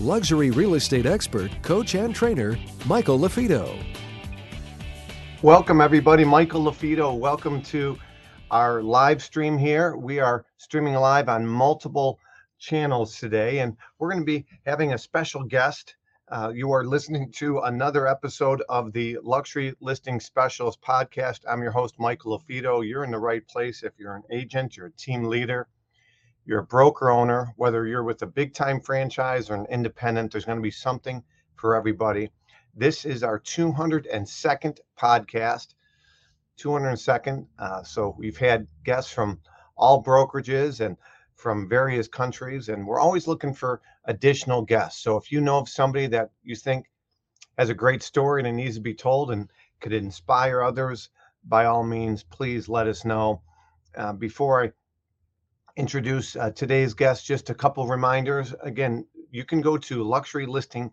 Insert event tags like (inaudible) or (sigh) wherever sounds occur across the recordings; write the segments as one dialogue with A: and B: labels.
A: luxury real estate expert, coach, and trainer, Michael LaFido.
B: Welcome, everybody. Michael LaFido. Welcome to our live stream here. We are streaming live on multiple channels today, and we're going to be having a special guest. Uh, you are listening to another episode of the Luxury Listing Specialist podcast. I'm your host, Michael LaFido. You're in the right place if you're an agent, you're a team leader, you're a broker owner, whether you're with a big time franchise or an independent, there's going to be something for everybody. This is our 202nd podcast. 202nd. Uh, so we've had guests from all brokerages and from various countries, and we're always looking for additional guests. So if you know of somebody that you think has a great story and it needs to be told and could inspire others, by all means, please let us know. Uh, before I introduce uh, today's guest, just a couple reminders. Again, you can go to luxury listing,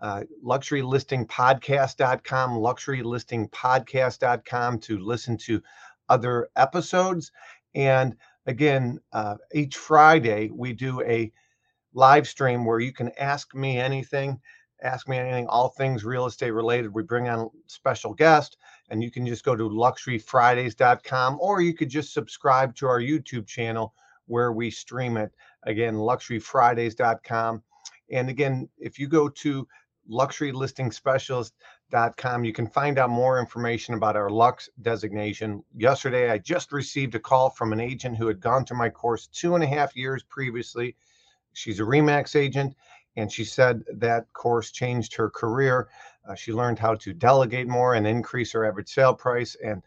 B: uh, luxurylistingpodcast.com, luxurylistingpodcast.com to listen to other episodes. And again, uh, each Friday we do a live stream where you can ask me anything. Ask me anything, all things real estate related. We bring on special guests, and you can just go to luxuryfridays.com or you could just subscribe to our YouTube channel where we stream it. Again, luxuryfridays.com. And again, if you go to luxurylistingspecialist.com, you can find out more information about our Luxe designation. Yesterday, I just received a call from an agent who had gone through my course two and a half years previously. She's a REMAX agent, and she said that course changed her career. Uh, she learned how to delegate more and increase her average sale price. And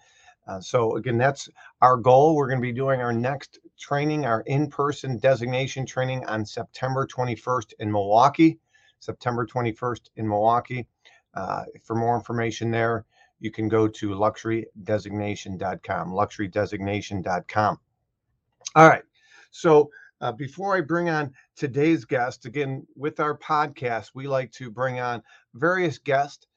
B: uh, so, again, that's our goal. We're going to be doing our next training, our in person designation training on September 21st in Milwaukee. September 21st in Milwaukee. Uh, for more information there, you can go to luxurydesignation.com, luxurydesignation.com. All right. So, uh, before I bring on today's guest, again, with our podcast, we like to bring on various guests,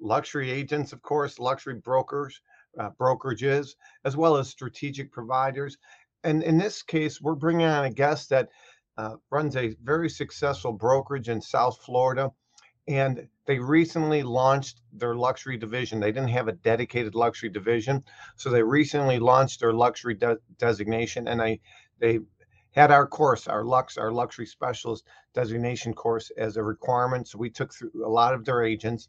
B: luxury agents, of course, luxury brokers, uh, brokerages, as well as strategic providers. And in this case, we're bringing on a guest that uh, runs a very successful brokerage in South Florida. And they recently launched their luxury division. They didn't have a dedicated luxury division, so they recently launched their luxury de- designation, and they they had our course, our Luxe, our luxury specialist designation course as a requirement. So we took through a lot of their agents.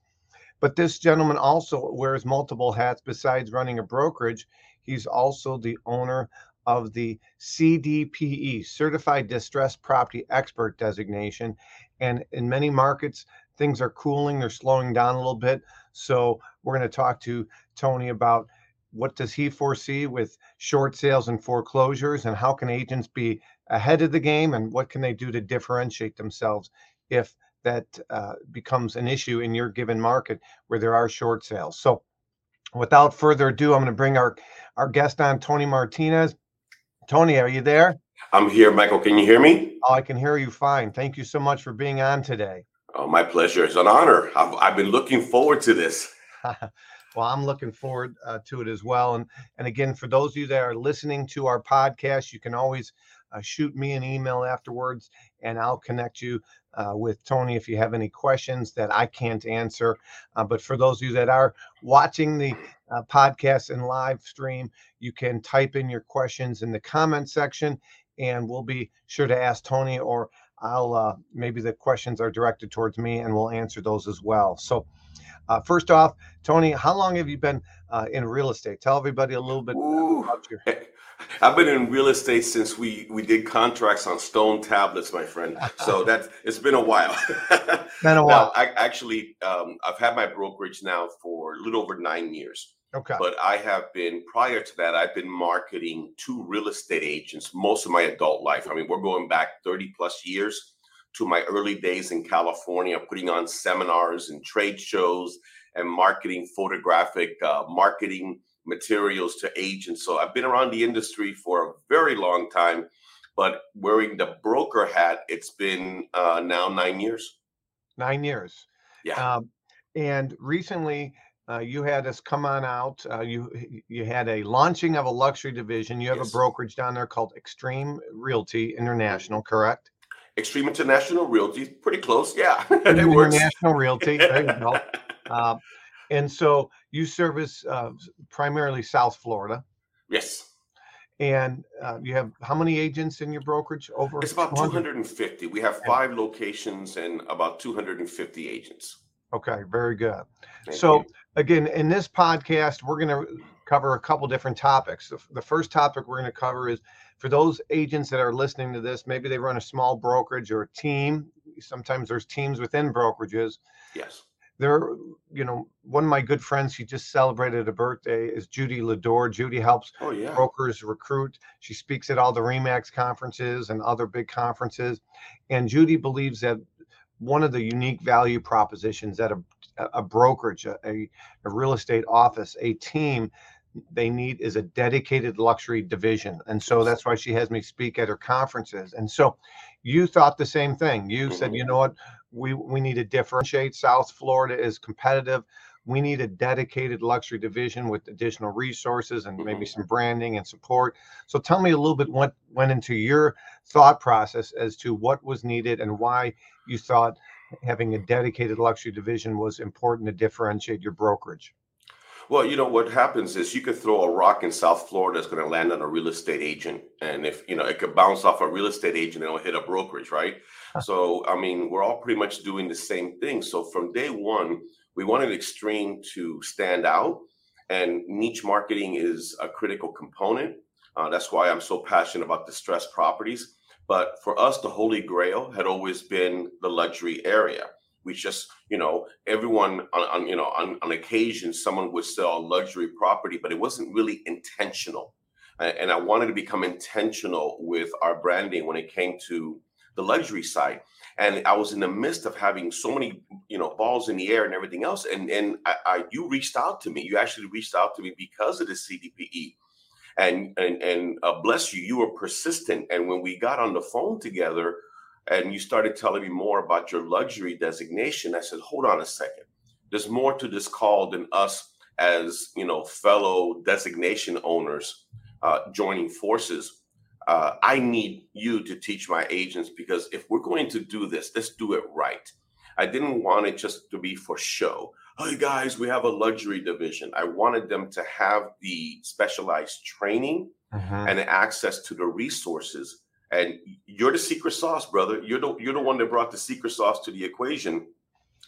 B: But this gentleman also wears multiple hats besides running a brokerage. He's also the owner of the CDPE, Certified Distressed Property Expert designation. And in many markets, things are cooling, they're slowing down a little bit. So we're going to talk to Tony about what does he foresee with short sales and foreclosures and how can agents be ahead of the game and what can they do to differentiate themselves if that uh, becomes an issue in your given market where there are short sales. So without further ado, I'm going to bring our, our guest on, Tony Martinez. Tony, are you there?
C: I'm here, Michael. Can you hear me?
B: Oh, I can hear you fine. Thank you so much for being on today.
C: Oh, my pleasure. It's an honor. I've, I've been looking forward to this. (laughs) (laughs)
B: well, I'm looking forward uh, to it as well. And and again, for those of you that are listening to our podcast, you can always uh, shoot me an email afterwards, and I'll connect you uh, with Tony if you have any questions that I can't answer. Uh, but for those of you that are watching the uh, podcast and live stream, you can type in your questions in the comment section, and we'll be sure to ask Tony, or I'll uh, maybe the questions are directed towards me, and we'll answer those as well. So. Uh, first off, Tony, how long have you been uh, in real estate? Tell everybody a little bit
C: Ooh, about your. (laughs) I've been in real estate since we we did contracts on stone tablets, my friend. So (laughs) that's it's been a while. (laughs)
B: been a while.
C: Now, I actually um, I've had my brokerage now for a little over nine years.
B: Okay.
C: But I have been prior to that, I've been marketing to real estate agents most of my adult life. I mean, we're going back 30 plus years to my early days in California, putting on seminars and trade shows and marketing photographic uh, marketing materials to agents. So I've been around the industry for a very long time, but wearing the broker hat, it's been uh, now nine years.
B: Nine years.
C: Yeah.
B: Um, and recently, uh, you had us come on out. Uh, you you had a launching of a luxury division. You have
C: Yes.
B: a brokerage down there called Extreme Realty International, correct?
C: Extreme International Realty, pretty close. Yeah. (laughs)
B: International Realty. There you go. Uh, (laughs) and so you service uh, primarily South Florida,
C: Yes.
B: and uh, you have how many agents in your brokerage? Over
C: It's about
B: 200?
C: 250. We have five locations and about 250 agents.
B: Okay, very good.
C: Thank
B: So
C: you.
B: again, in this podcast, we're going to cover a couple different topics. The, the first topic we're going to cover is for those agents that are listening to this, maybe they run a small brokerage or a team. Sometimes there's teams within brokerages.
C: yes.
B: There, you know, one of my good friends, she just celebrated a birthday, is Judy LaDeur. Judy helps
C: Oh, yeah.
B: brokers recruit. She speaks at all the REMAX conferences and other big conferences. And Judy believes that one of the unique value propositions that a, a brokerage, a, a, a real estate office, a team, they need is a dedicated luxury division. And so that's why she has me speak at her conferences. And so you thought the same thing. You said,
C: Mhm.
B: you know what, we, we need to differentiate. South Florida is competitive we need a dedicated luxury division with additional resources and maybe
C: Mhm.
B: some branding and support. So tell me a little bit what went into your thought process as to what was needed and why you thought having a dedicated luxury division was important to differentiate your brokerage.
C: Well, you know what happens is you could throw a rock in South Florida that's going to land on a real estate agent, and if you know it could bounce off a real estate agent and it'll hit a brokerage, right? So, I mean, we're all pretty much doing the same thing. So, from day one, we wanted Extreme to stand out, and niche marketing is a critical component. Uh, that's why I'm so passionate about distressed properties. But for us, the holy grail had always been the luxury area. We just, you know, everyone on, on you know, on, on occasion, someone would sell a luxury property, but it wasn't really intentional. And I wanted to become intentional with our branding when it came to the luxury side. And I was in the midst of having so many, you know, balls in the air and everything else. And and I, I you reached out to me. You actually reached out to me because of the CDPE. And and and uh, bless you, you were persistent. And when we got on the phone together, and you started telling me more about your luxury designation, I said, hold on a second. There's more to this call than us as you know fellow designation owners uh, joining forces. Uh, I need you to teach my agents because if we're going to do this, let's do it right. I didn't want it just to be for show. Hey guys, we have a luxury division. I wanted them to have the specialized training and access to the resources. And you're the secret sauce, brother. You're the you're the one that brought the secret sauce to the equation.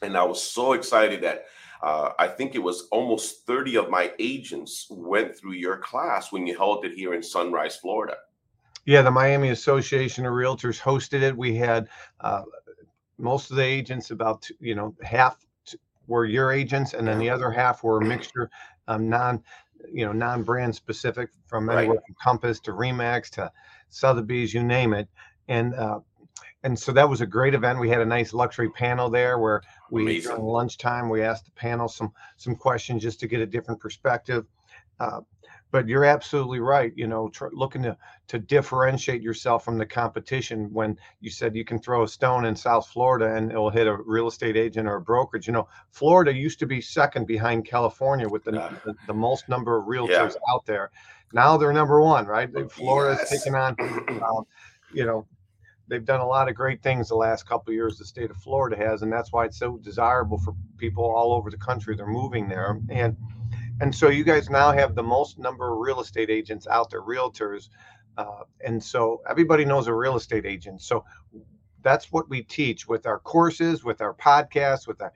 C: And I was so excited that uh, I think it was almost 30 of my agents went through your class when you held it here in Sunrise, Florida.
B: Yeah, the Miami Association of Realtors hosted it. We had uh, most of the agents, about you know half were your agents, and then the other half were a mixture, um, non, you know, non-brand specific, from
C: Right.
B: anywhere from Compass to Remax to Sotheby's, you name it, and uh, and so that was a great event. We had a nice luxury panel there where we
C: Amazing.
B: during lunchtime we asked the panel some some questions just to get a different perspective. Uh, but you're absolutely right. You know, tr- looking to to differentiate yourself from the competition when you said you can throw a stone in South Florida and it'll hit a real estate agent or a brokerage. You know, Florida used to be second behind California with the
C: Yeah.
B: the, the most number of realtors out there. Now they're number one, right? Florida's
C: Yes.
B: taking on, (clears throat) um, you know, they've done a lot of great things the last couple of years. The state of Florida has, and that's why it's so desirable for people all over the country. They're moving there, and and so you guys now have the most number of real estate agents out there, realtors, uh, and so everybody knows a real estate agent. So that's what we teach with our courses, with our podcasts, with our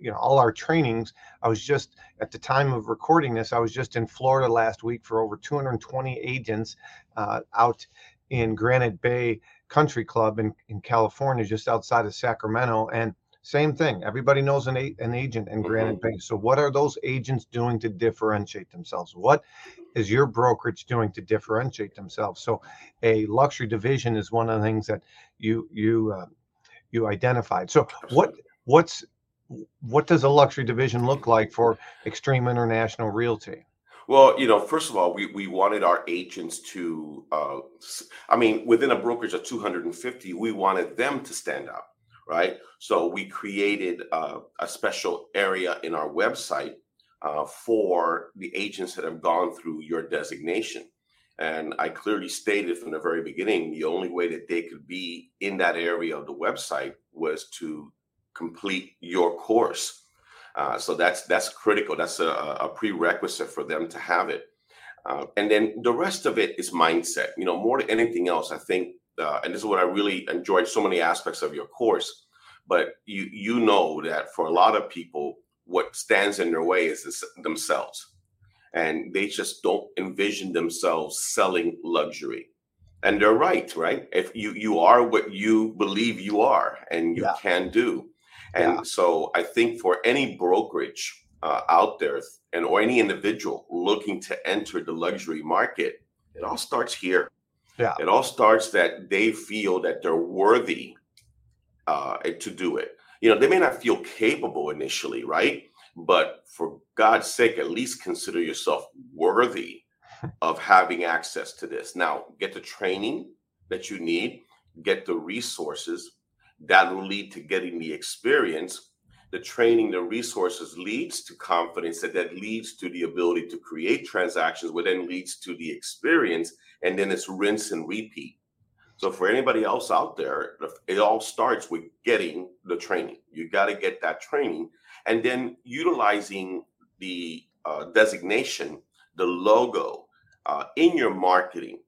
B: you know all our trainings. I was just at the time of recording this, I was just in Florida last week for over 220 agents uh, out in Granite Bay Country Club in, in California, just outside of Sacramento, and same thing. Everybody knows an, a- an agent in Granite Bay. So, what are those agents doing to differentiate themselves? What is your brokerage doing to differentiate themselves? So, a luxury division is one of the things that you you uh, you identified. So what what's what does a luxury division look like for Extreme International Realty?
C: Well, you know, first of all, we, we wanted our agents to, uh, I mean, within a brokerage of 250, we wanted them to stand out, right? So we created uh, a special area in our website uh, for the agents that have gone through your designation. And I clearly stated from the very beginning the only way that they could be in that area of the website was to complete your course. Uh, so that's that's critical. That's a, a, prerequisite for them to have it. Uh, and then the rest of it is mindset. You know, more than anything else, I think, uh, and this is what I really enjoyed so many aspects of your course. But you you know that for a lot of people, what stands in their way is this, themselves, and they just don't envision themselves selling luxury and they're right right if you you are what you believe you are and you yeah. can do and yeah. so I think for any brokerage uh, out there and or any individual looking to enter the luxury market, it all starts here. Yeah. It all starts that they feel that they're worthy uh, to do it. You know, they may not feel capable initially, right? But for God's sake, at least consider yourself worthy (laughs) of having access to this. Now, get the training that you need, get the resources, that will lead to getting the experience the training the resources leads to confidence that that leads to the ability to create transactions which then leads to the experience and then it's rinse and repeat. So for anybody else out there it all starts with getting the training. You got to get that training and then utilizing the uh, designation the logo uh, in your marketing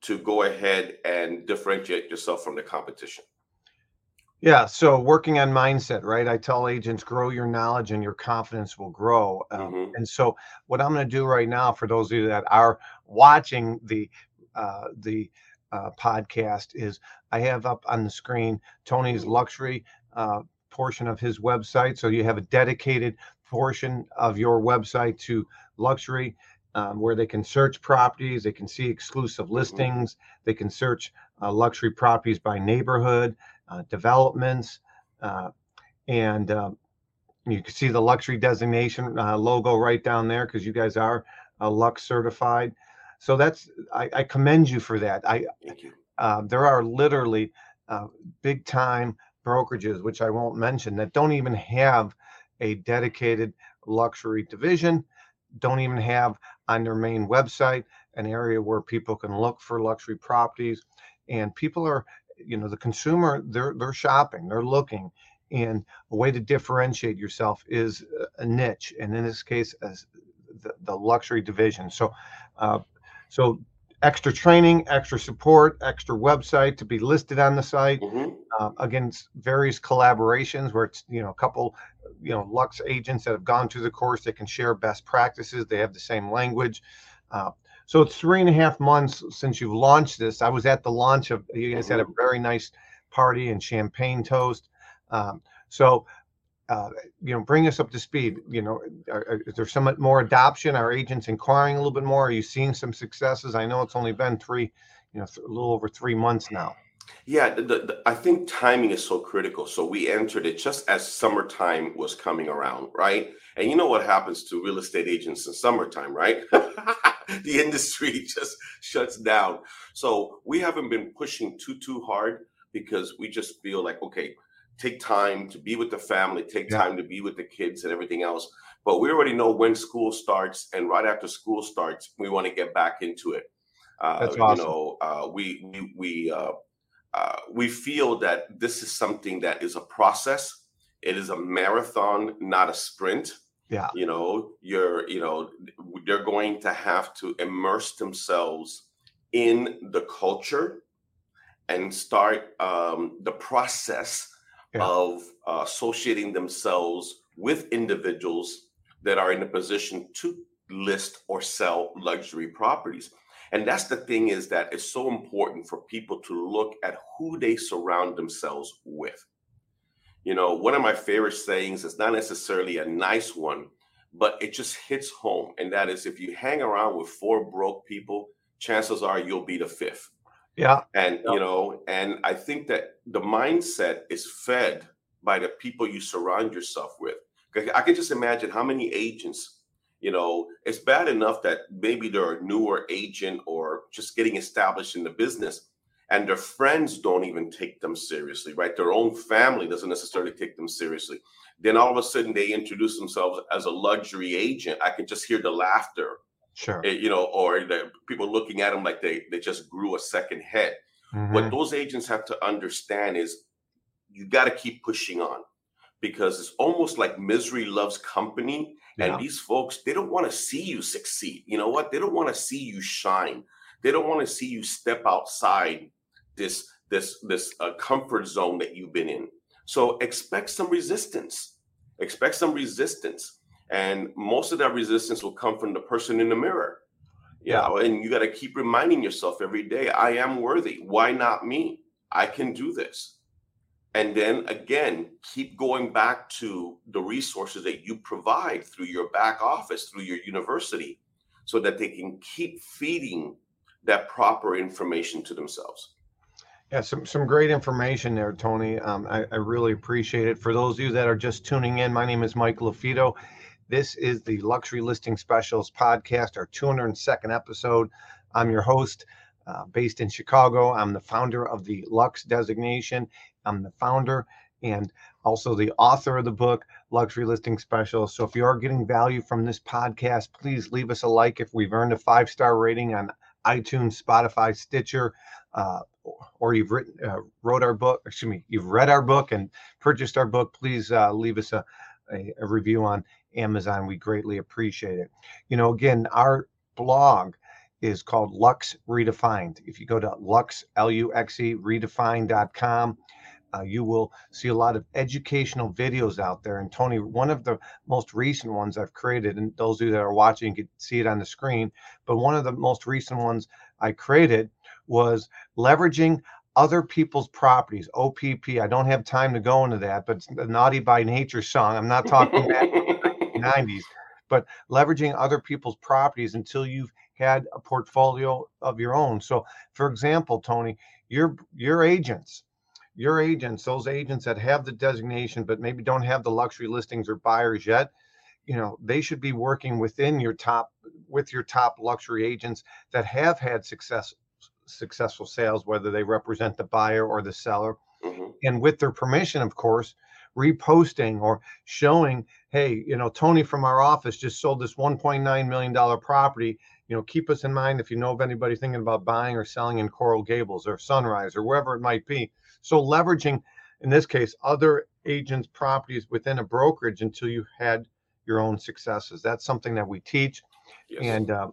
C: to go ahead and differentiate yourself from the competition
B: yeah. So working on mindset, right? I tell agents, grow your knowledge and your confidence will grow. Um, mm-hmm. And so, what I'm going to do right now, for those of you that are watching the uh, the uh, podcast, is I have up on the screen Tony's mm-hmm. luxury uh, portion of his website. So you have a dedicated portion of your website to luxury. Um, where they can search properties, they can see exclusive mm-hmm. listings, they can search uh, luxury properties by neighborhood, developments, uh, and um, you can see the luxury designation uh, logo right down there because you guys are Luxe certified. So that's I, I, commend you for that. I uh, there are literally uh, big time brokerages, which I won't mention, that don't even have a dedicated luxury division, don't even have on their main website an area where people can look for luxury properties. And people are you know the consumer they're they're shopping they're looking and a way to differentiate yourself is a niche and in this case as the, the luxury division so uh, so extra training extra support extra website to be listed on the site mm-hmm. uh, against various collaborations where it's you know a couple you know luxe agents that have gone through the course they can share best practices they have the same language uh, so it's three and a half months since you've launched this. I was at the launch of. You guys had a mm-hmm. very nice party and champagne toast. Um, so, uh, you know, bring us up to speed. You know, are, is there some more adoption? Are agents inquiring a little bit more? Are you seeing some successes? I know it's only been three, you know, a little over three months now.
C: Yeah, the, the, I think timing is so critical. So we entered it just as summertime was coming around, right? And you know what happens to real estate agents in summertime, right? (laughs) the industry (laughs) just shuts down. So we haven't been pushing too too hard because we just feel like okay, take time to be with the family, take yeah. time to be with the kids and everything else. But we already know when school starts, and right after school starts, we want to get back into it. Uh, That's awesome. You know, uh, we we we uh, uh, we feel that this is something that is a process. It is a marathon, not a sprint.
B: Yeah.
C: You know, you're, you know, they're going to have to immerse themselves in the culture and start um, the process yeah. of uh, associating themselves with individuals that are in a position to list or sell luxury properties. And that's the thing is that it's so important for people to look at who they surround themselves with. You know, one of my favorite sayings is not necessarily a nice one, but it just hits home. And that is if you hang around with four broke people, chances are you'll be the fifth.
B: Yeah.
C: And, you know, and I think that the mindset is fed by the people you surround yourself with. I can just imagine how many agents, you know, it's bad enough that maybe they're a newer agent or just getting established in the business and their friends don't even take them seriously, right? Their own family doesn't necessarily take them seriously. Then all of a sudden they introduce themselves as a luxury agent. I can just hear the laughter,
B: sure,
C: eh, you know, or the people looking at them like they they just grew a second head. Mm-hmm. What those agents have to understand is you got to keep pushing on because it's almost like misery loves company. Yeah. And these folks, they don't want to see you succeed. You know what? They don't want to see you shine. They don't want to see you step outside this this this uh, comfort zone that you've been in. So expect some resistance. Expect some resistance, and most of that resistance will come from the person in the mirror. Yeah, and you got to keep reminding yourself every day, I am worthy. Why not me? I can do this. And then again, keep going back to the resources that you provide through your back office, through your university, so that they can keep feeding that proper information to themselves.
B: Yeah, some, some great information there, Tony. Um, I, I really appreciate it. For those of you that are just tuning in, my name is Mike LaFido. This is the Luxury Listing Specials podcast, our 202nd episode. I'm your host, uh, based in Chicago. I'm the founder of the Luxe designation. I'm the founder and also the author of the book, Luxury Listing Special. So if you are getting value from this podcast, please leave us a like if we've earned a five star rating on iTunes, Spotify, Stitcher, uh, or you've written uh, wrote our book. Excuse me, you've read our book and purchased our book. Please uh, leave us a, a, a review on Amazon. We greatly appreciate it. You know, again, our blog is called Luxe Redefined. If you go to Luxe L U X E redefined.com, uh, you will see a lot of educational videos out there. And Tony, one of the most recent ones I've created, and those of you that are watching can see it on the screen, but one of the most recent ones I created was leveraging other people's properties. OPP. I don't have time to go into that, but it's the Naughty by Nature song. I'm not talking back 90s, (laughs) but leveraging other people's properties until you've had a portfolio of your own. So, for example, Tony, your your agents your agents, those agents that have the designation but maybe don't have the luxury listings or buyers yet, you know, they should be working within your top with your top luxury agents that have had success successful sales, whether they represent the buyer or the seller. Mm-hmm. And with their permission, of course, reposting or showing, hey, you know, Tony from our office just sold this $1.9 million property. You know, keep us in mind if you know of anybody thinking about buying or selling in Coral Gables or Sunrise or wherever it might be. So leveraging, in this case, other agents' properties within a brokerage until you had your own successes. That's something that we teach. Yes. And, uh,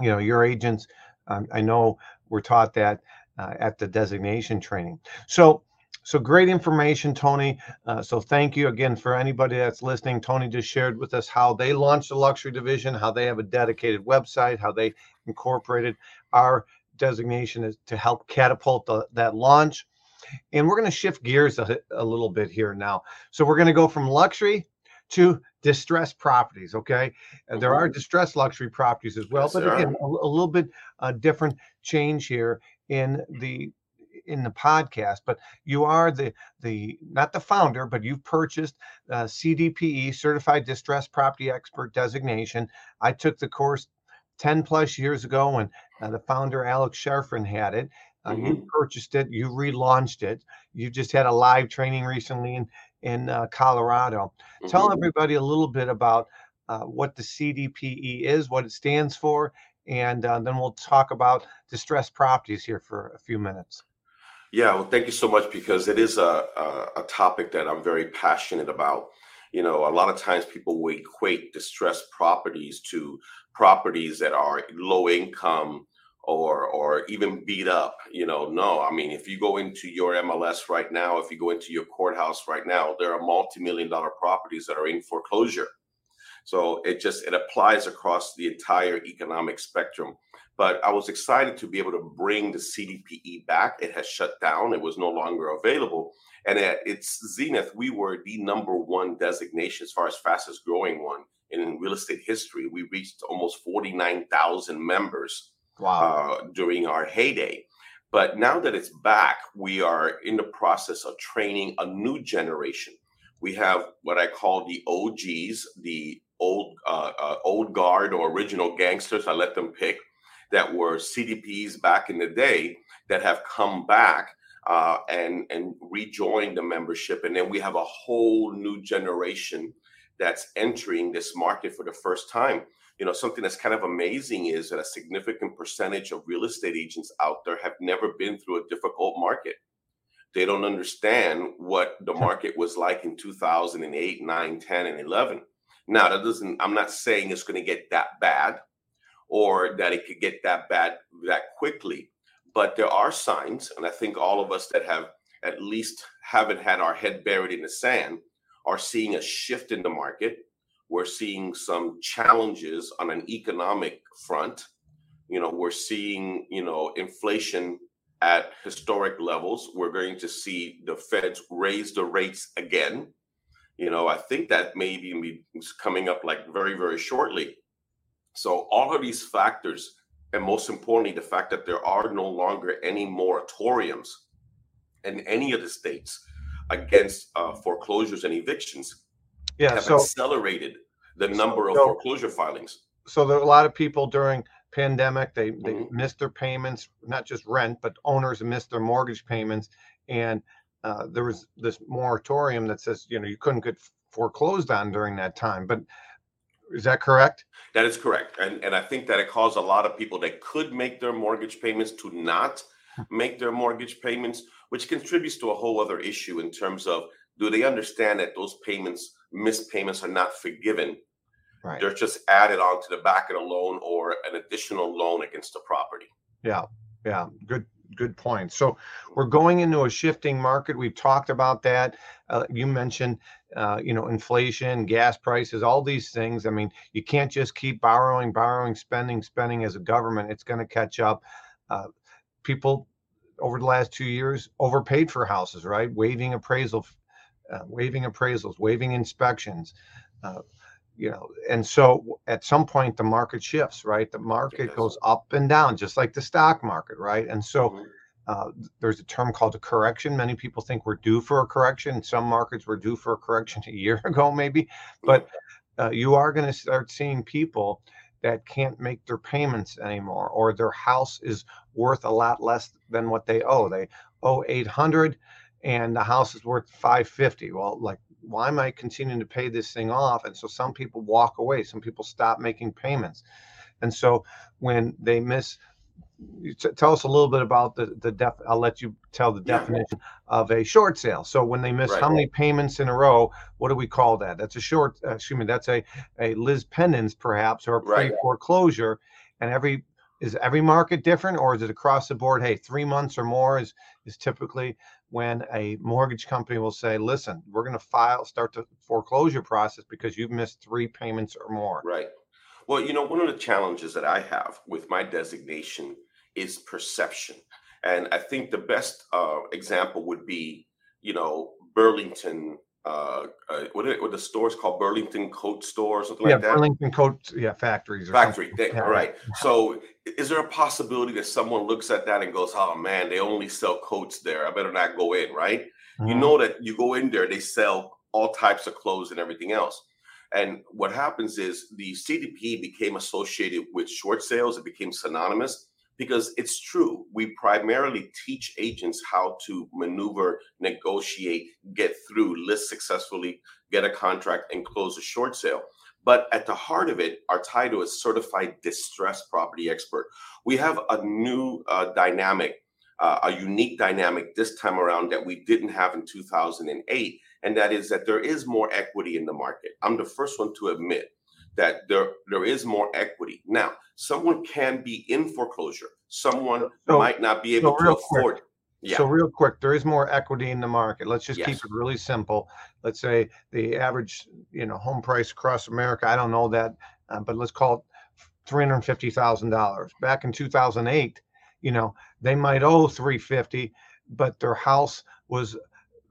B: you know, your agents, um, I know we're taught that uh, at the designation training. So, so great information, Tony. Uh, so thank you again for anybody that's listening. Tony just shared with us how they launched the luxury division, how they have a dedicated website, how they incorporated our designation to help catapult the, that launch. And we're going to shift gears a, a little bit here now. So we're going to go from luxury to distressed properties. Okay, mm-hmm. there are mm-hmm. distressed luxury properties as well, yes, but again, a, a, little bit uh, different change here in the in the podcast. But you are the the not the founder, but you've purchased uh, CDPE Certified Distressed Property Expert designation. I took the course 10 plus years ago and uh, the founder Alex Charfen had it uh, mm-hmm. You purchased it, you relaunched it. You just had a live training recently in in uh, Colorado. Mm-hmm. Tell everybody a little bit about uh, what the CDPE is, what it stands for, and uh, then we'll talk about distressed properties here for a few minutes.
C: Yeah, well, thank you so much because it is a, a, a topic that I'm very passionate about. You know, a lot of times people will equate distressed properties to properties that are low income or or even beat up you know. No i mean if you go into your mls right now if you go into your courthouse right now there are multi-million dollar properties that are in foreclosure. So it just it applies across the entire economic spectrum but i was excited to be able to bring the cdpe back it has shut down it was no longer available and at its zenith we were the number one designation as far as fastest growing one in real estate history we reached almost 49000 members
B: wow.
C: uh, during our heyday. But now that it's back, we are in the process of training a new generation. We have what I call the OGs, the old uh, uh, old guard or original gangsters. I let them pick that were CDPs back in the day that have come back uh, and and rejoined the membership, and then we have a whole new generation that's entering this market for the first time. You know, something that's kind of amazing is that a significant percentage of real estate agents out there have never been through a difficult market. They don't understand what the market was like in 2008, 9, 10, and 11. Now, that doesn't, I'm not saying it's going to get that bad or that it could get that bad that quickly, but there are signs. And I think all of us that have at least haven't had our head buried in the sand are seeing a shift in the market. We're seeing some challenges on an economic front. You know, we're seeing, you know, inflation at historic levels. We're going to see the feds raise the rates again. You know, I think that may be coming up like very, very shortly. So all of these factors, and most importantly, the fact that there are no longer any moratoriums in any of the states against uh, foreclosures and evictions,
B: yeah,
C: have
B: so
C: accelerated the number of
B: so-
C: foreclosure filings.
B: so there are a lot of people during pandemic they they
C: Mhm.
B: missed their payments, not just rent, but owners missed their mortgage payments, and uh, there was this moratorium that says you know you couldn't get foreclosed on during that time. But is that correct?
C: That is correct. And and I think that it caused a lot of people that could make their mortgage payments to not make their mortgage payments, which contributes to a whole other issue in terms of do they understand that those payments, missed payments are not forgiven?
B: Right.
C: They're just added on to the back of the loan or an additional loan against the property.
B: Yeah, yeah, good, good point. So we're going into a shifting market. We've talked about that. Uh, you mentioned, uh, you know, inflation, gas prices, all these things. I mean, you can't just keep borrowing, borrowing, spending, spending as a government. It's going to catch up. Uh, people over the last two years overpaid for houses, right? Waiving appraisal, uh, waiving appraisals, waiving inspections. You know, and so at some point the market shifts, right? The market goes up and down, just like the stock market, right? And so
C: Mhm.
B: uh, there's a term called a correction. Many people think we're due for a correction. Some markets, we're due for a correction (laughs) a year ago, maybe. But uh, you are going to start seeing people that can't make their payments anymore, or their house is worth a lot less than what they owe. They owe 800, and the house is worth 550. Well, like, why am I continuing to pay this thing off? And so some people walk away. Some people stop making payments, and so when they miss tell us a little bit about the the def I'll let you tell the
C: Yeah.
B: definition of a short sale. So when they miss
C: Right.
B: how many payments in a row, what do we call that? That's a short uh, excuse me, that's a a lis pendens perhaps or a pre-foreclosure and every is every market different or is it across the board hey 3 months or more is is typically when a mortgage company will say listen we're going to file start the foreclosure process because you've missed 3 payments or more.
C: Right. Well, you know, one of the challenges that I have with my designation is perception. And I think the best uh, example would be, you know, Burlington. Uh, uh, what, are, what the stores called Burlington Coat Store or something
B: Yeah,
C: like that.
B: Burlington coat yeah factories or.
C: Factory. They,
B: Yeah.
C: All right. So, is there a possibility that someone looks at that and goes, "Oh man, they only sell coats there. I better not go in." Right. You
B: Mhm.
C: know that you go in there, they sell all types of clothes and everything else. And what happens is the CDP became associated with short sales. It became synonymous because it's true. We primarily teach agents how to maneuver, negotiate, get through, list successfully, get a contract, and close a short sale. But at the heart of it, our title is Certified Distressed Property Expert. We have a new uh, dynamic uh, a unique dynamic this time around that we didn't have in 2008 and that is that there is more equity in the market i'm the first one to admit that there there is more equity now someone can be in foreclosure someone
B: So-
C: might not be able
B: so
C: to
B: real quick,
C: afford yeah
B: So real quick, there is more equity in the market. Let's just keep it really simple. Let's say the average, you know, home price across America. I don't know that, uh, but let's call it three hundred fifty thousand dollars. Back in two thousand eight, you know, they might owe three fifty, but their house was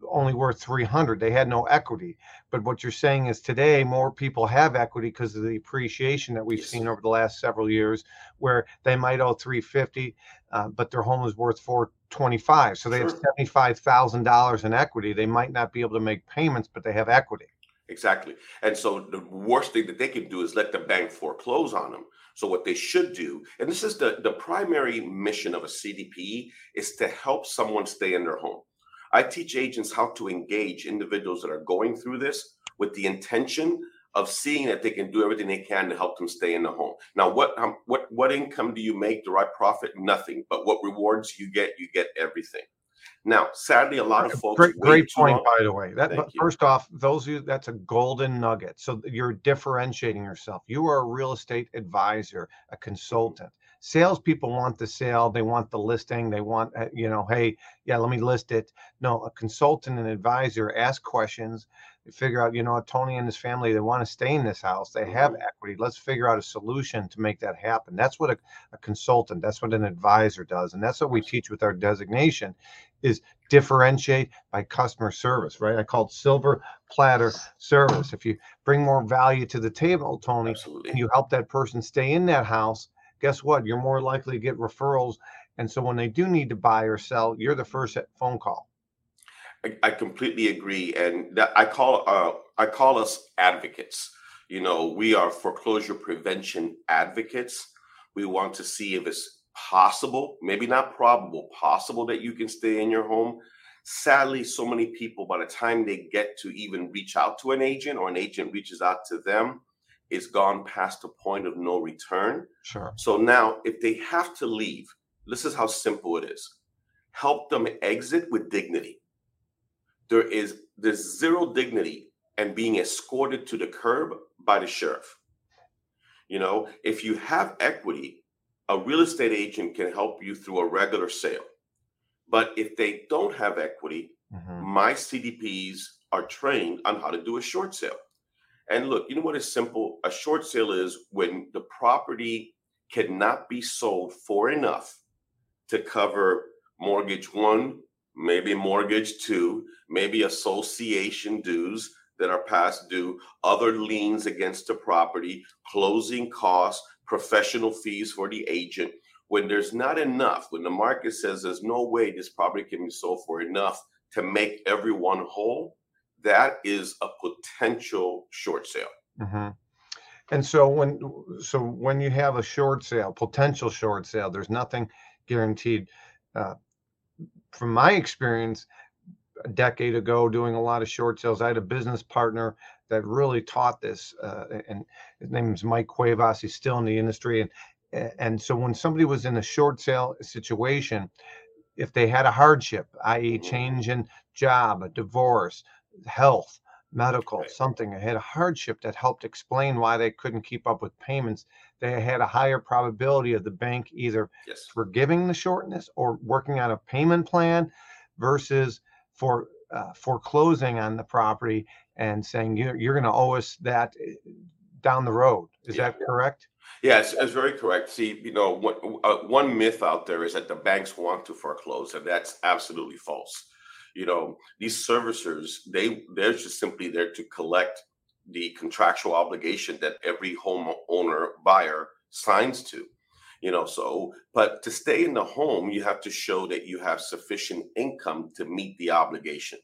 B: only worth 300 they had no equity but what you're saying is today more people have equity because of the appreciation that we've yes. seen over the last several years where they might owe 350 uh, but their home is worth 425 so they sure. have $75000 in equity they might not be able to make payments but they have equity
C: exactly and so the worst thing that they can do is let the bank foreclose on them so what they should do, and this is the, the primary mission of a CDP, is to help someone stay in their home. I teach agents how to engage individuals that are going through this with the intention of seeing that they can do everything they can to help them stay in the home. Now, what um, what what income do you make? Do I profit? Nothing. But what rewards you get? You get everything. Now, sadly, a lot of folks.
B: Great, great point, long. by the way. That first off, those of you that's a golden nugget. So you're differentiating yourself. You are a real estate advisor, a consultant salespeople want the sale, they want the listing, they want, uh, you know, hey, yeah, let me list it. No, a consultant and advisor ask questions, figure out, you know, Tony and his family, they want to stay in this house, they have mm-hmm. equity. Let's figure out a solution to make that happen. That's what a, a consultant, that's what an advisor does. And that's what we teach with our designation is differentiate by customer service, right? I call it silver platter service. If you bring more value to the table, Tony, Absolutely. and you help that person stay in that house, guess what? You're more likely to get referrals. And so when they do need to buy or sell, you're the first phone call.
C: I, I completely agree, and that I call uh, I call us advocates. You know, we are foreclosure prevention advocates. We want to see if it's possible, maybe not probable, possible that you can stay in your home. Sadly, so many people, by the time they get to even reach out to an agent or an agent reaches out to them, is gone past a point of no return.
B: Sure.
C: So now, if they have to leave, this is how simple it is help them exit with dignity. There is there's zero dignity and being escorted to the curb by the sheriff. You know, if you have equity, a real estate agent can help you through a regular sale. But if they don't have equity, mm-hmm. my CDPs are trained on how to do a short sale. And look, you know what is simple? A short sale is when the property cannot be sold for enough to cover mortgage one, maybe mortgage two, maybe association dues that are past due, other liens against the property, closing costs, professional fees for the agent. When there's not enough, when the market says there's no way this property can be sold for enough to make everyone whole, that is a potential short sale.
B: Mm-hmm. And so when so when you have a short sale, potential short sale, there's nothing guaranteed. Uh, from my experience, a decade ago, doing a lot of short sales, I had a business partner that really taught this, uh, and his name is Mike Cuevas. He's still in the industry, and and so when somebody was in a short sale situation, if they had a hardship, i.e., change in job, a divorce, health, medical, right. something. I had a hardship that helped explain why they couldn't keep up with payments. They had a higher probability of the bank either yes. forgiving the shortness or working on a payment plan versus for uh, foreclosing on the property and saying you're, you're going to owe us that eh, down the road. Is yeah. that correct?
C: Yes, it's, very correct. See, you know, what, uh, one myth out there is that the banks want to foreclose, and that's absolutely false you know these servicers they they're just simply there to collect the contractual obligation that every homeowner buyer signs to you know so but to stay in the home you have to show that you have sufficient income to meet the obligation.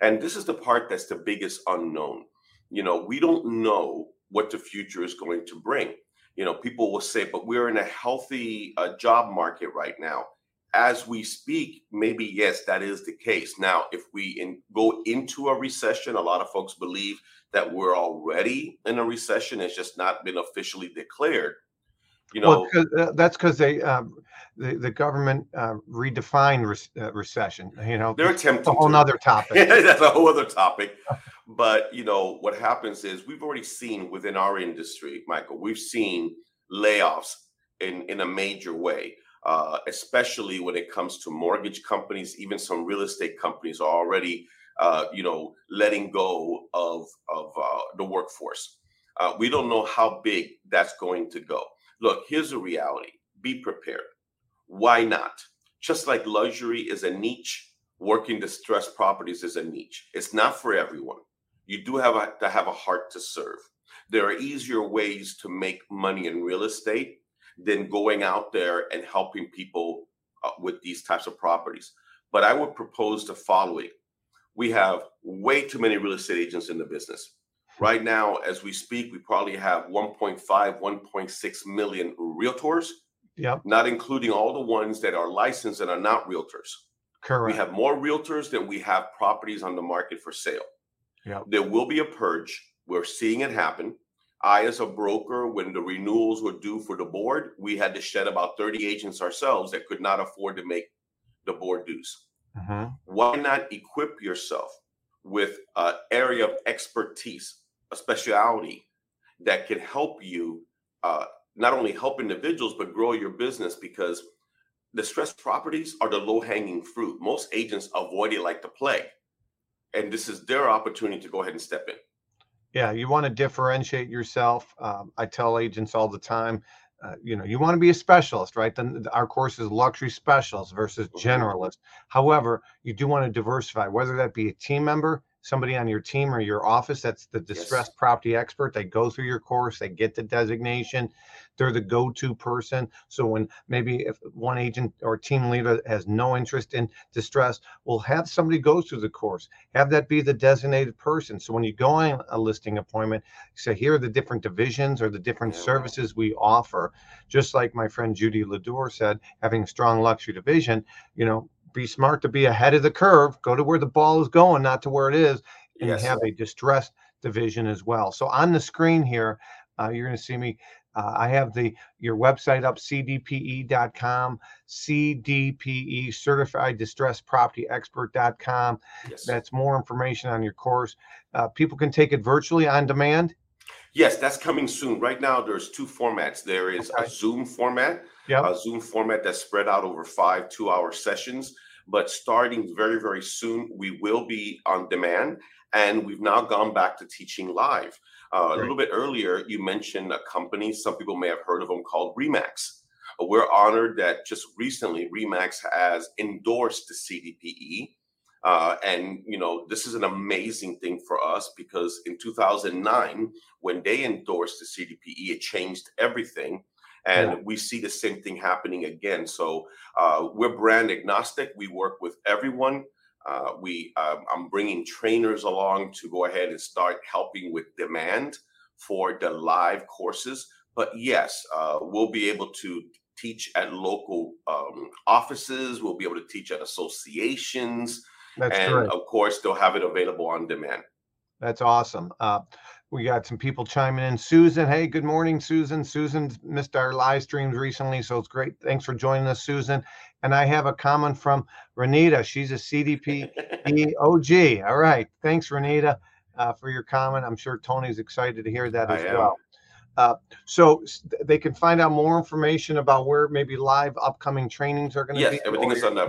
C: And this is the part that's the biggest unknown. You know we don't know what the future is going to bring. You know people will say but we're in a healthy uh, job market right now as we speak, maybe yes, that is the case. Now, if we in, go into a recession, a lot of folks believe that we're already in a recession. It's just not been officially declared. You know,
B: well, uh, that's because they um, the, the government uh, redefined re- uh, recession. You know,
C: they're attempting
B: a whole
C: to.
B: other topic. (laughs)
C: that's a whole other topic. but you know what happens is we've already seen within our industry, Michael. We've seen layoffs in in a major way uh, especially when it comes to mortgage companies. Even some real estate companies are already, uh, you know, letting go of of uh, the workforce. Uh, we don't know how big that's going to go. Look, here's the reality: be prepared. Why not? Just like luxury is a niche, working distressed properties is a niche. It's not for everyone. You do have a, to have a heart to serve. There are easier ways to make money in real estate than going out there and helping people uh, with these types of properties. But I would propose the following we have way too many real estate agents in the business. Right now, as we speak, we probably have 1.5, 1.6 million realtors.
B: Yep.
C: Not including all the ones that are licensed and are not realtors.
B: Correct.
C: We have more realtors than we have properties on the market for sale.
B: Yep.
C: There will be a purge. We're seeing it happen. I, as a broker, when the renewals were due for the board, we had to shed about 30 agents ourselves that could not afford to make the board dues.
B: Mhm.
C: Why not equip yourself with an area of expertise, a specialty that can help you uh, not only help individuals but grow your business? Because the distressed properties are the low hanging fruit. Most agents avoid it like the plague, and this is their opportunity to go ahead and step in.
B: Yeah, you want to differentiate yourself. Um, I tell agents all the time, uh, you know, you want to be a specialist, right? Then our course is luxury specialist versus
C: Mhm.
B: generalist. However, you do want to diversify, whether that be a team member, somebody on your team or your office that's the distressed property expert. They go through your course, they get the designation, they're the go-to person. So when maybe if one agent or team leader has no interest in distress, we'll have somebody go through the course, have that be the designated person. So when you go on a listing appointment, say here are the different divisions or the different
C: Yeah.
B: services we offer. Just like my friend Judy LaDeur said, having a strong luxury division, you know, be smart to be ahead of the curve, go to where the ball is going, not to where it is, and
C: Yes.
B: have a distressed division as well. So on the screen here, uh, you're going to see me. Uh, I have the your website up, cdpe.com, CDPE Certified Distressed Property Expert.com.
C: Yes.
B: That's more information on your course. Uh, people can take it virtually on demand.
C: Yes, that's coming soon. Right now, there's two formats. There is
B: Okay.
C: a Zoom format,
B: Yep.
C: a Zoom format that's spread out over five two-hour sessions. But starting very, very soon, we will be on demand, and we've now gone back to teaching live. Uh, a little bit earlier, you mentioned a company. Some people may have heard of them called Remax. Uh, We're honored that just recently Remax has endorsed the CDPE. Uh, and you know this is an amazing thing for us because in 2009 when they endorsed the cdpe it changed everything and
B: Yeah.
C: we see the same thing happening again. So uh, we're brand agnostic. We work with everyone. Uh, we um, i'm bringing trainers along to go ahead and start helping with demand for the live courses. But yes uh, we'll be able to teach at local um, offices. We'll be able to teach at associations.
B: That's
C: and
B: great.
C: of course they'll have it available on demand.
B: That's awesome. Uh, we got some people chiming in. Susan, hey, good morning, Susan. Susan's missed our live streams recently, so it's great. Thanks for joining us, Susan. And I have a comment from Renita. She's a CDP (laughs) OG. All right. Thanks, Renita, uh, for your comment. I'm sure Tony's excited to hear that
C: I
B: as
C: am.
B: well. Uh, so they can find out more information about where maybe live upcoming trainings are going to
C: Yes,
B: be.
C: everything
B: or
C: is on the-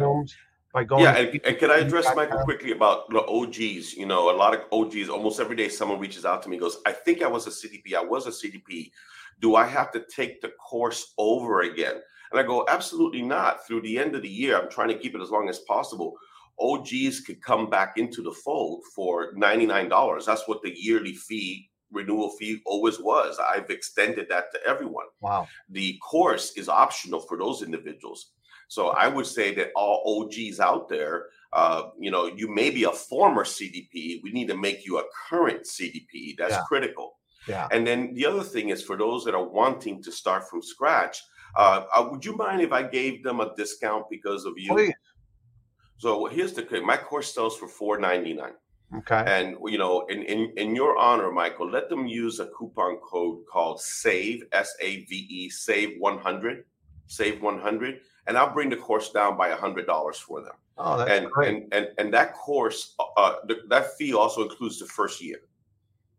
B: by going.
C: yeah, and, and can I address Michael quickly about the OGs? You know, a lot of OGs. Almost every day, someone reaches out to me, goes, "I think I was a CDP. I was a CDP. Do I have to take the course over again?" And I go, "Absolutely not. Through the end of the year, I'm trying to keep it as long as possible." OGs could come back into the fold for ninety nine dollars. That's what the yearly fee renewal fee always was. I've extended that to everyone
B: Wow.
C: the course is optional for those individuals. So I would say that all OGs out there, uh, you know, you may be a former CDP. We need to make you a current CDP. That's
B: Yeah.
C: critical.
B: Yeah.
C: And then the other thing is for those that are wanting to start from scratch, uh, uh, would you mind if I gave them a discount because of you?
B: Please.
C: So here's the thing: my course sells for four ninety nine.
B: Okay.
C: And you know, in, in in your honor, Michael, let them use a coupon code called SAVE S A V E SAVE one hundred, SAVE one hundred, and I'll bring the course down by hundred dollars for them.
B: Oh, that's
C: and,
B: great.
C: and and and that course, uh, the, that fee also includes the first year.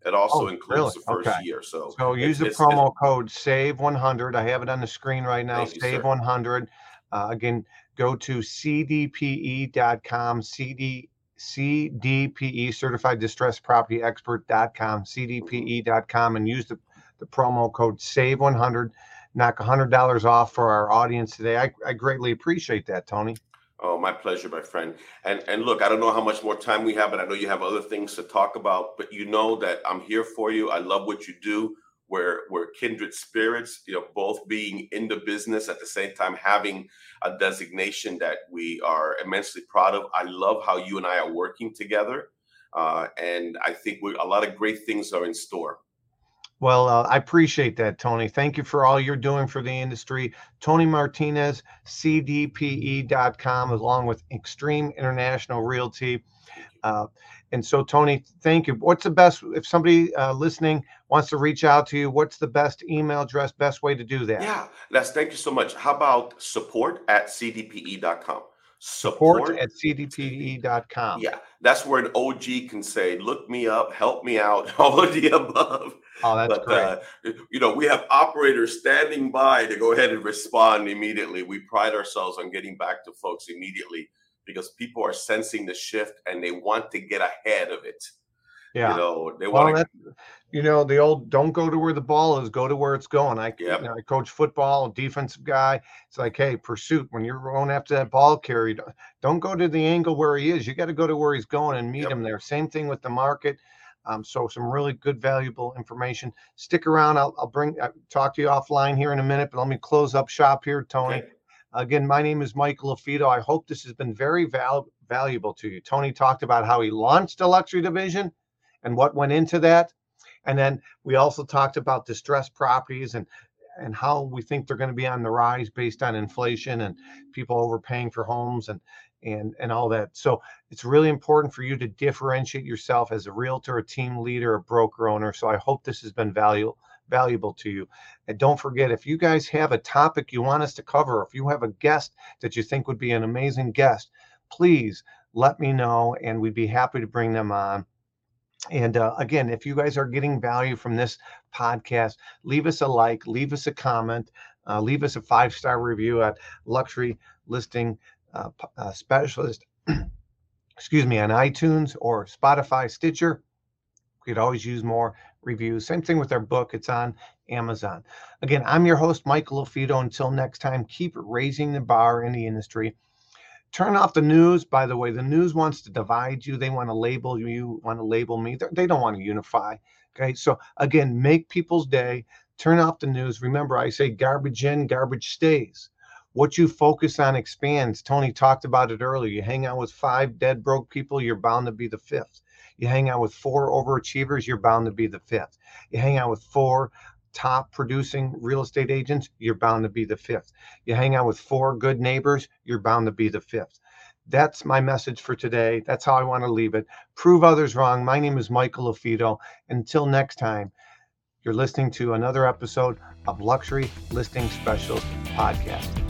C: It also
B: Oh,
C: includes
B: really?
C: the first
B: Okay.
C: year. So
B: So use the promo code SAVE100. I have it on the screen right now.
C: Thank.
B: SAVE100. Uh, again, go to cdpe.com, CD, CDPE, Certified Distressed Property Expert.com, cdpe.com, and use the, the promo code SAVE100. Knock $100 off for our audience today. I, I greatly appreciate that, Tony.
C: Oh, my pleasure, my friend. And and look, I don't know how much more time we have, but I know you have other things to talk about. But you know that I'm here for you. I love what you do. We're we're kindred spirits. You know, both being in the business at the same time having a designation that we are immensely proud of. I love how you and I are working together, uh, and I think we a lot of great things are in store.
B: Well, uh, I appreciate that, Tony. Thank you for all you're doing for the industry. Tony Martinez, CDPE.com, along with Extreme International Realty. Uh, and so, Tony, thank you. What's the best, if somebody uh, listening wants to reach out to you, what's the best email address, best way to do that?
C: Yeah, Les, thank you so much. How about support at CDPE.com?
B: Support, support at cdpe.com.
C: Yeah, that's where an OG can say, look me up, help me out, (laughs) all of the above.
B: Oh, that's but, great. Uh,
C: you know, we have operators standing by to go ahead and respond immediately. We pride ourselves on getting back to folks immediately because people are sensing the shift and they want to get ahead of it.
B: Yeah.
C: You know, they well, want to.
B: You know, the old don't go to where the ball is, go to where it's going. I, yep. you know, I coach football, defensive guy. It's like, hey, pursuit. When you're going after that ball carry, don't go to the angle where he is. You got to go to where he's going and meet yep. him there. Same thing with the market. Um, so some really good, valuable information. Stick around. I'll, I'll bring I'll talk to you offline here in a minute, but let me close up shop here, Tony. Okay. Again, my name is Michael LaFido. I hope this has been very val- valuable to you. Tony talked about how he launched a luxury division and what went into that. And then we also talked about distressed properties and and how we think they're going to be on the rise based on inflation and people overpaying for homes and and and all that. So it's really important for you to differentiate yourself as a realtor, a team leader, a broker owner. So I hope this has been valuable valuable to you. And don't forget, if you guys have a topic you want us to cover, if you have a guest that you think would be an amazing guest, please let me know and we'd be happy to bring them on. And uh, again, if you guys are getting value from this podcast, leave us a like, leave us a comment, uh, leave us a five star review at Luxury Listing uh, uh Specialist. (clears throat) excuse me, on iTunes or Spotify, Stitcher. We could always use more reviews. Same thing with our book, it's on Amazon. Again, I'm your host, Michael LaFido. Until next time, keep raising the bar in the industry turn off the news. By the way, the news wants to divide you. They want to label you, want to label me. They're, they do not want to unify. Okay. So again, make people's day. Turn off the news. Remember, I say garbage in, garbage stays. What you focus on expands. Tony talked about it earlier. You hang out with five dead broke people, you're bound to be the fifth. You hang out with four overachievers, you're bound to be the fifth. You hang out with four top producing real estate agents, you're bound to be the fifth. You hang out with four good neighbors, you're bound to be the fifth. That's my message for today. That's how I want to leave it. Prove others wrong. My name is Michael LaFido. Until next time, you're listening to another episode of Luxury Listing Specialist Podcast.